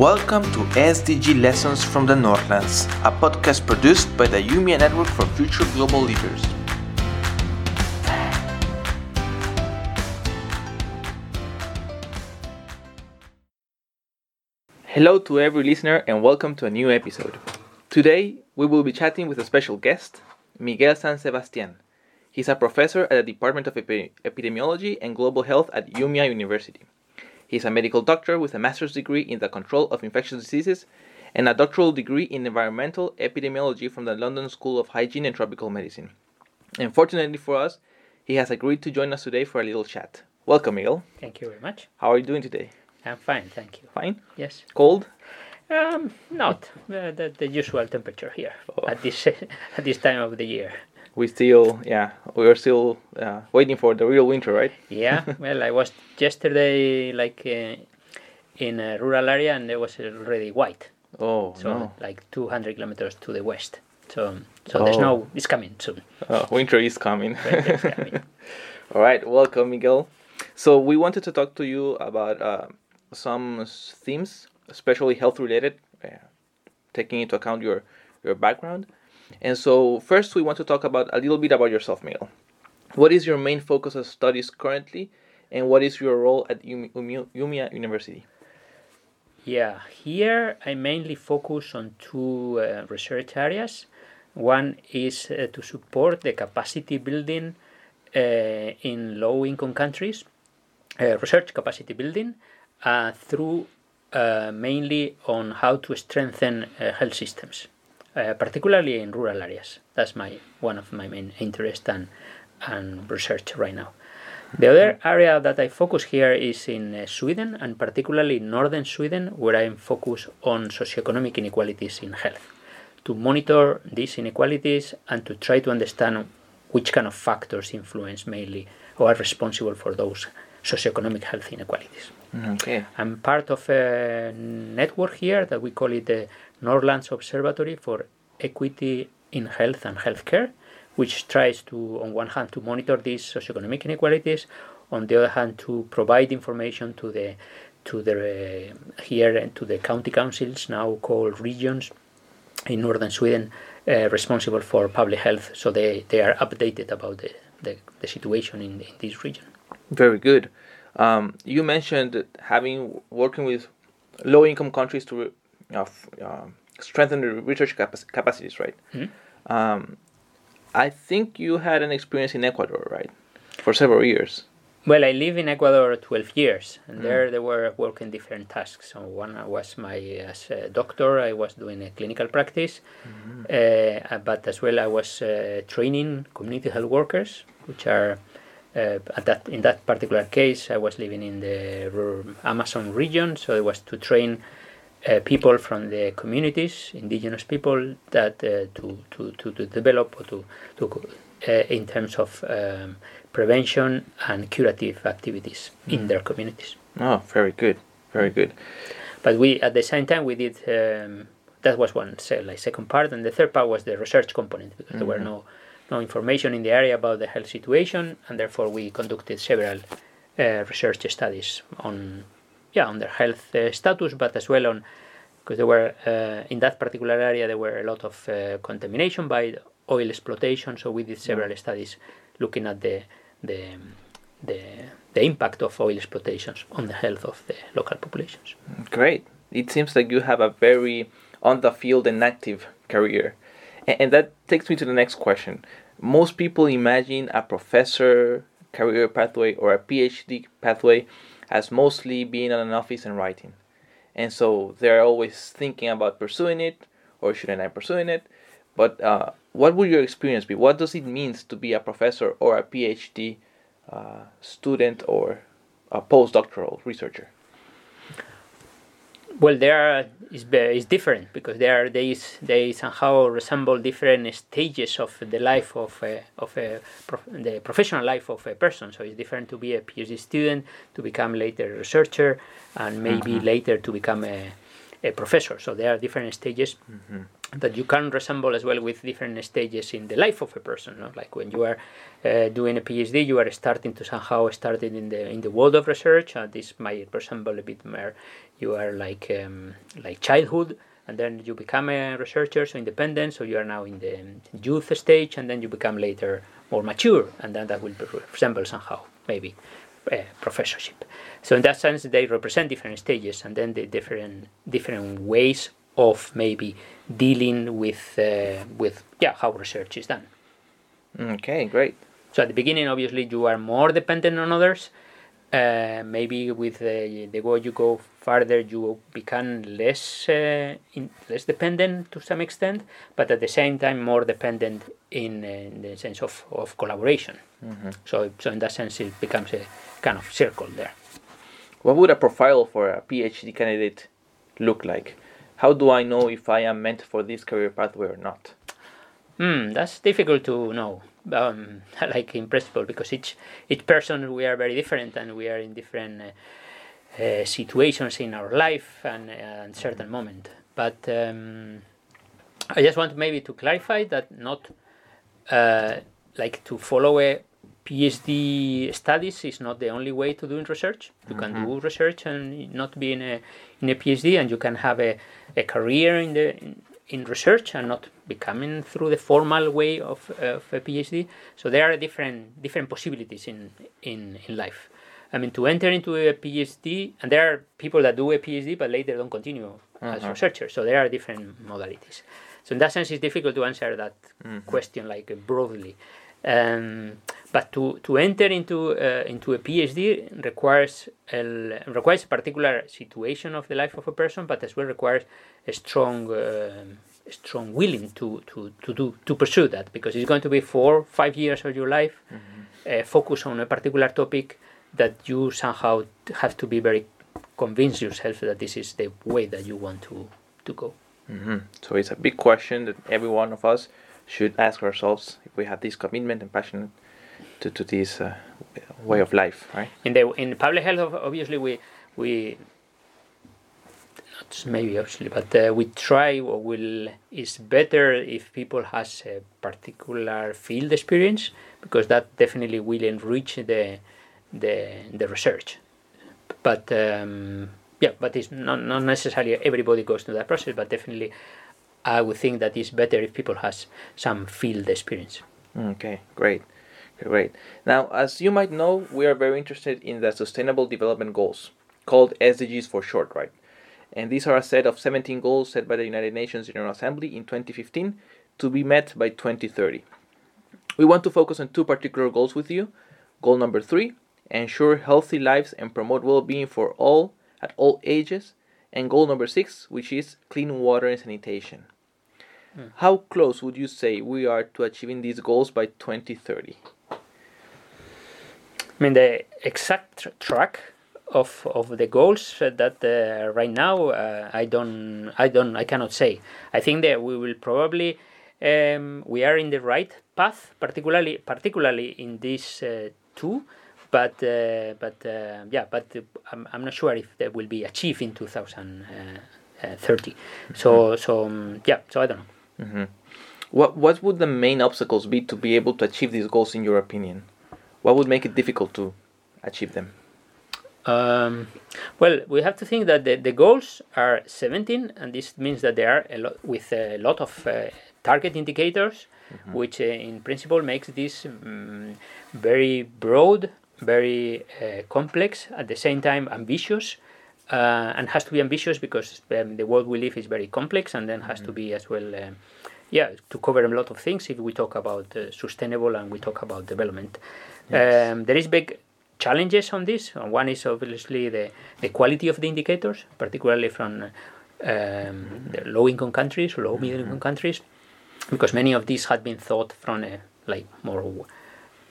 Welcome to SDG Lessons from the Northlands, a podcast produced by the Umeå Network for Future Global Leaders. Hello to every listener and welcome to a new episode. Today we will be chatting with a special guest, Miguel San Sebastian. He's a professor at the Department of Epi- Epidemiology and Global Health at Umeå University. He's a medical doctor with a master's degree in the control of infectious diseases and a doctoral degree in environmental epidemiology from the London School of Hygiene and Tropical Medicine. And fortunately for us, he has agreed to join us today for a little chat. Welcome, Miguel. Thank you very much. How are you doing today? I'm fine, thank you. Fine? Yes. Cold? Um, not uh, the, the usual temperature here Oh. at this at this time of the year. We still, yeah, we are still uh, waiting for the real winter, right? Yeah. well, I was yesterday like uh, in a rural area and it was already white, Oh, so no. like 200 kilometers to the west. So so the Oh. snow is coming soon. Uh, winter is coming. Winter is coming. All right, welcome, Miguel. So we wanted to talk to you about uh, some themes, especially health related, uh, taking into account your your background. And so first, we want to talk about a little bit about yourself, Miguel. What is your main focus of studies currently, and what is your role at Umi- Umi- Umeå University? Yeah, here I mainly focus on two uh, research areas. One is uh, to support the capacity building uh, in low income countries, uh, research capacity building, uh, through uh, mainly on how to strengthen health systems, uh, particularly in rural areas. That's my one of my main interest and, and research right now. The other area that I focus here is in uh, Sweden and particularly northern Sweden, where I'm focused on socioeconomic inequalities in health, to monitor these inequalities and to try to understand which kind of factors influence mainly or are responsible for those socioeconomic health inequalities. Okay. I'm part of a network here that we call it the Northlands Observatory for Equity in Health and Healthcare, which tries to, on one hand, to monitor these socioeconomic inequalities, on the other hand, to provide information to the to the uh, here and to the county councils now called regions in northern Sweden uh, responsible for public health, so they, they are updated about the, the, the situation in, in this region. Very good. Um, you mentioned having working with low income countries to uh, f- strengthen the research capac- capacities, right? Mhm. Um, I think you had an experience in Ecuador, right, for several years. Well, I live in Ecuador 12 years, and there they were working different tasks. So one was my as a doctor, I was doing a clinical practice, uh, but as well I was uh, training community health workers, which are uh, at that in that particular case I was living in the rural Amazon region, so it was to train uh, people from the communities, indigenous people, that uh, to, to, to, to develop or to, to uh, in terms of um, prevention and curative activities in their communities. Oh, very good, very good. But we at the same time we did um, that was one say, like second part, and the third part was the research component because there were no no information in the area about the health situation, and therefore we conducted several uh, research studies on yeah on their health uh, status, but as well on because there were uh, in that particular area there were a lot of uh, contamination by oil exploitation. So we did several studies looking at the the the the impact of oil exploitations on the health of the local populations. Great. It seems like you have a very on the field and active career. And that takes me to the next question. Most people imagine a professor career pathway or a PhD pathway as mostly being in an office and writing. And so they're always thinking about pursuing it or shouldn't I pursuing it? But uh, what would your experience be? What does it mean to be a professor or a PhD uh, student or a postdoctoral researcher? Well, there are is is different because there are they they somehow resemble different stages of the life of a, of a prof, the professional life of a person. So it's different to be a PhD student to become later a researcher and maybe mm-hmm. later to become a a professor. So there are different stages that you can resemble as well with different stages in the life of a person. No? Like when you are uh, doing a PhD, you are starting to somehow started in the in the world of research. Uh, this might resemble a bit more. You are like um, like childhood, and then you become a researcher, so independent. So you are now in the youth stage, and then you become later more mature, and then that will resemble somehow maybe uh, professorship. So in that sense, they represent different stages, and then the different different ways of maybe dealing with uh, with yeah how research is done. Okay, great. So at the beginning, obviously, you are more dependent on others. Uh, maybe with the, the way you go further, you become less uh, in, less dependent to some extent, but at the same time more dependent in, uh, in the sense of, of collaboration. Mm-hmm. So so in that sense, it becomes a kind of circle there. What would a profile for a PhD candidate look like? How do I know if I am meant for this career pathway or not? Hmm, that's difficult to know. Um, like in principle, because each each person we are very different, and we are in different uh, uh, situations in our life and uh, certain moment. But um, I just want maybe to clarify that not uh, like to follow a PhD studies is not the only way to do research. You can mm-hmm. do research and not be in a in a PhD, and you can have a, a career in the in, in research and not becoming through the formal way of, of a PhD. So there are different different possibilities in, in in life. I mean, to enter into a PhD, and there are people that do a PhD but later don't continue as mm-hmm. researchers. So there are different modalities. So in that sense, it's difficult to answer that mm-hmm. question like broadly. Um, but to, to enter into uh, into a PhD requires a, requires a particular situation of the life of a person, but as well requires a strong uh, a strong willing to, to, to do to pursue that because it's going to be four five years of your life uh, focus on a particular topic that you somehow have to be very convince yourself that this is the way that you want to to go. hmm So it's a big question that every one of us should ask ourselves if we have this commitment and passion to, to this uh, way of life, right? in the in public health obviously we we not maybe obviously but uh, we try or will is better if people has a particular field experience because that definitely will enrich the the the research but um, yeah but it's not, not necessarily everybody goes through that process but definitely i would think that it's better if people has some field experience Okay, great. Great. Now, as you might know, we are very interested in the Sustainable Development Goals, called SDGs for short, right? And these are a set of 17 goals set by the United Nations General Assembly in 2015 to be met by 2030. We want to focus on two particular goals with you. Goal number three ensure healthy lives and promote well being for all at all ages. And goal number six, which is clean water and sanitation. Hmm. How close would you say we are to achieving these goals by 2030? I mean, the exact tr- track of of the goals uh, that uh, right now uh, I don't I don't I cannot say. I think that we will probably um, we are in the right path, particularly particularly in these uh, two. But uh, but uh, yeah, but I'm, I'm not sure if that will be achieved in 2030. So so um, yeah, so I don't know. What what would the main obstacles be to be able to achieve these goals in your opinion? What would make it difficult to achieve them? Um, well, we have to think that the, the goals are 17, and this means that they are a lot with a lot of uh, target indicators, which uh, in principle makes this um, very broad, very uh, complex, at the same time ambitious, uh, and has to be ambitious because um, the world we live is very complex, and then has to be as well. Um, yeah, to cover a lot of things if we talk about uh, sustainable and we talk about development. Um, there is big challenges on this. Uh, One is obviously the, the quality of the indicators, particularly from um, the low-income countries, low middle-income countries, because many of these had been thought from a like more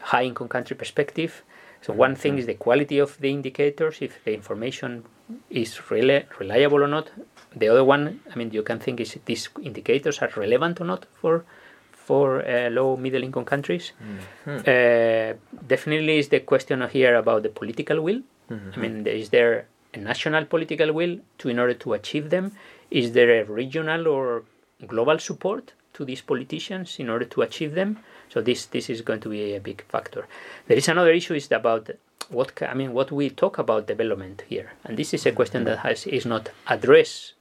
high-income country perspective. So one thing is the quality of the indicators, if the information is rela- reliable or not. The other one, I mean, you can think is these indicators are relevant or not for for uh, low middle income countries. Uh, definitely is the question here about the political will. I mean, is there a national political will to in order to achieve them? Is there a regional or global support to these politicians in order to achieve them? So this this is going to be a big factor. There is another issue is about what I mean what we talk about development here, and this is a question that has is not addressed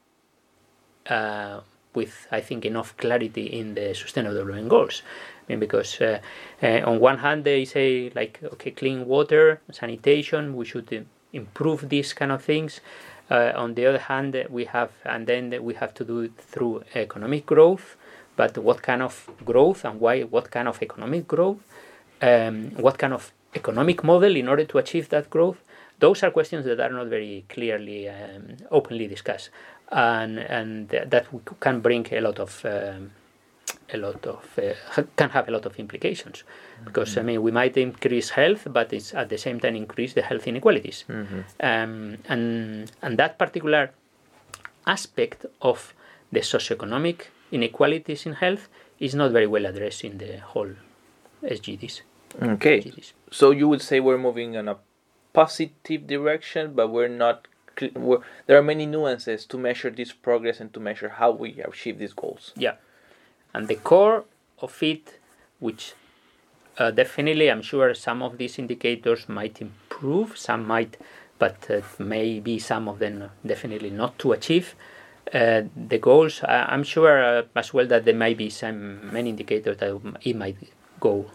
uh, with I think enough clarity in the Sustainable Development Goals. I mean, because uh, uh, on one hand they say like okay, clean water, sanitation, we should improve these kind of things. Uh, on the other hand, we have and then we have to do it through economic growth. But what kind of growth and why? What kind of economic growth? Um, what kind of economic model in order to achieve that growth? Those are questions that are not very clearly, um, openly discussed, and and that can bring a lot of um, a lot of uh, can have a lot of implications because mm-hmm. I mean we might increase health, but it's at the same time increase the health inequalities, mm-hmm. um, and and that particular aspect of the socioeconomic inequalities in health is not very well addressed in the whole SDGs. Okay, SDGs. so you would say we're moving in a positive direction, but we're not. There are many nuances to measure this progress and to measure how we achieve these goals. Yeah, and the core of it, which uh, definitely I'm sure some of these indicators might improve, some might, but uh, maybe some of them definitely not to achieve uh, the goals. I'm sure uh, as well that there might be some many indicators that it might go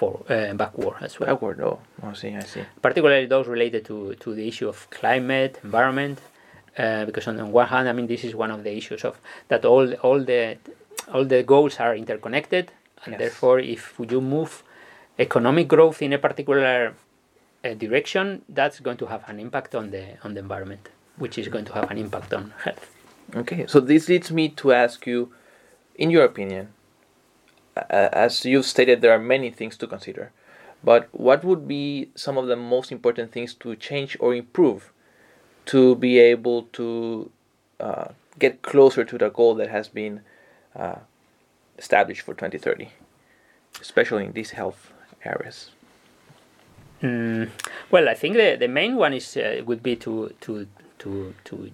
for uh, backward as well. Backward, oh, I see, I see. Particularly those related to, to the issue of climate, environment, uh, because on the one hand, I mean, this is one of the issues of that all all the all the goals are interconnected, and yes. therefore, if you move economic growth in a particular uh, direction, that's going to have an impact on the on the environment, which is going to have an impact on health. Okay, so this leads me to ask you, in your opinion, as you've stated, there are many things to consider, but what would be some of the most important things to change or improve to be able to uh, get closer to the goal that has been uh, established for 2030, especially in these health areas? Mm, well, I think the, the main one is uh, would be to to to to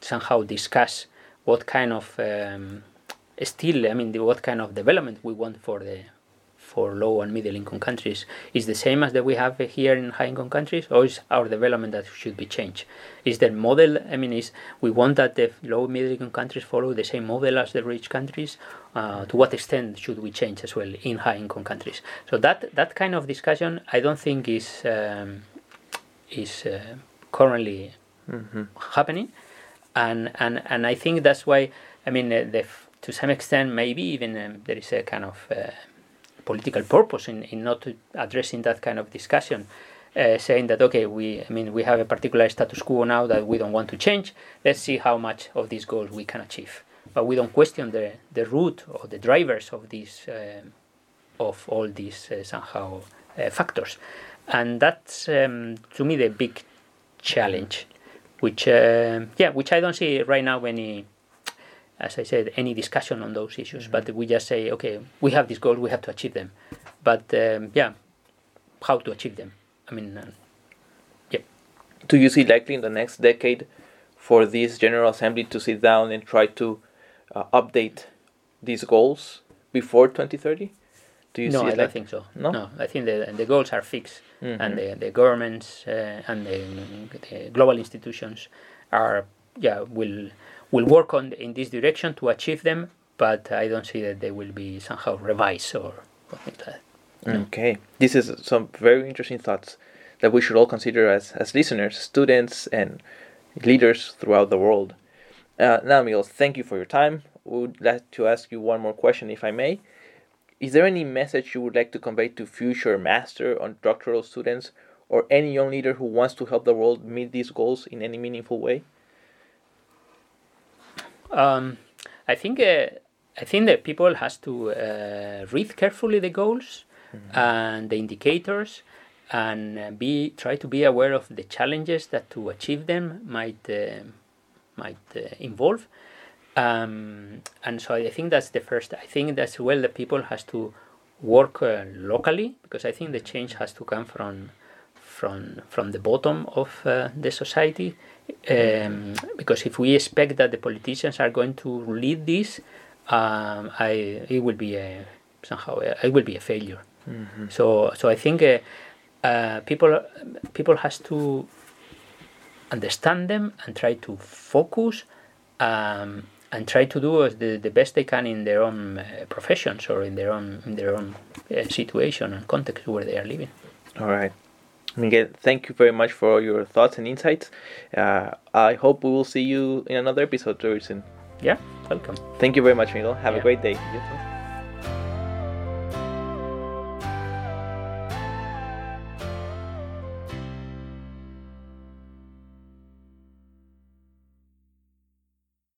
somehow discuss what kind of um, still, I mean, the, what kind of development we want for the for low and middle income countries is the same as that we have here in high income countries, or is our development that should be changed? Is the model? I mean, is we want that the low middle income countries follow the same model as the rich countries? Uh, to what extent should we change as well in high income countries? So that that kind of discussion, I don't think is um, is uh, currently mm-hmm. happening and and and I think that's why I mean uh, the, to some extent maybe even um, there is a kind of uh, political purpose in, in not addressing that kind of discussion. Uh, saying that okay, we I mean we have a particular status quo now that we don't want to change. Let's see how much of these goals we can achieve. But we don't question the the root or the drivers of these uh, of all these uh, somehow uh, factors, and that's um, to me the big challenge which uh, yeah, which I don't see right now any, as I said, any discussion on those issues. Mm-hmm. But we just say, okay, we have these goals, we have to achieve them. But um, yeah, how to achieve them? I mean, uh, yeah. Do you see likely in the next decade for this General Assembly to sit down and try to uh, update these goals before 2030? Do you see? no, see I don't think so. No, no I think the the goals are fixed, mm-hmm. and the the governments uh, and the, the, global institutions are yeah will will work on in this direction to achieve them. But I don't see that they will be somehow revised or something like that. No. Okay, this is some very interesting thoughts that we should all consider as as listeners, students, and leaders throughout the world. Uh, now, Miguel, thank you for your time. We would like to ask you one more question, if I may. Is there any message you would like to convey to future master or doctoral students or any young leader who wants to help the world meet these goals in any meaningful way? Um, I think uh, I think that people has to uh, read carefully the goals mm-hmm. and the indicators and uh, be try to be aware of the challenges that to achieve them might uh, might uh, involve um, and so I think that's the first. I think that's well the people has to work uh, locally because I think the change has to come from from from the bottom of uh, the society. Um, because if we expect that the politicians are going to lead this, um, I it will be a somehow a, it will be a failure. Mm-hmm. So so I think uh, uh, people people has to understand them and try to focus um, and try to do the, the best they can in their own uh, professions or in their own in their own uh, situation and context where they are living. All right. Miguel, thank you very much for your thoughts and insights. Uh, I hope we will see you in another episode very soon. Yeah, welcome. Thank you very much, Miguel. Have a great day.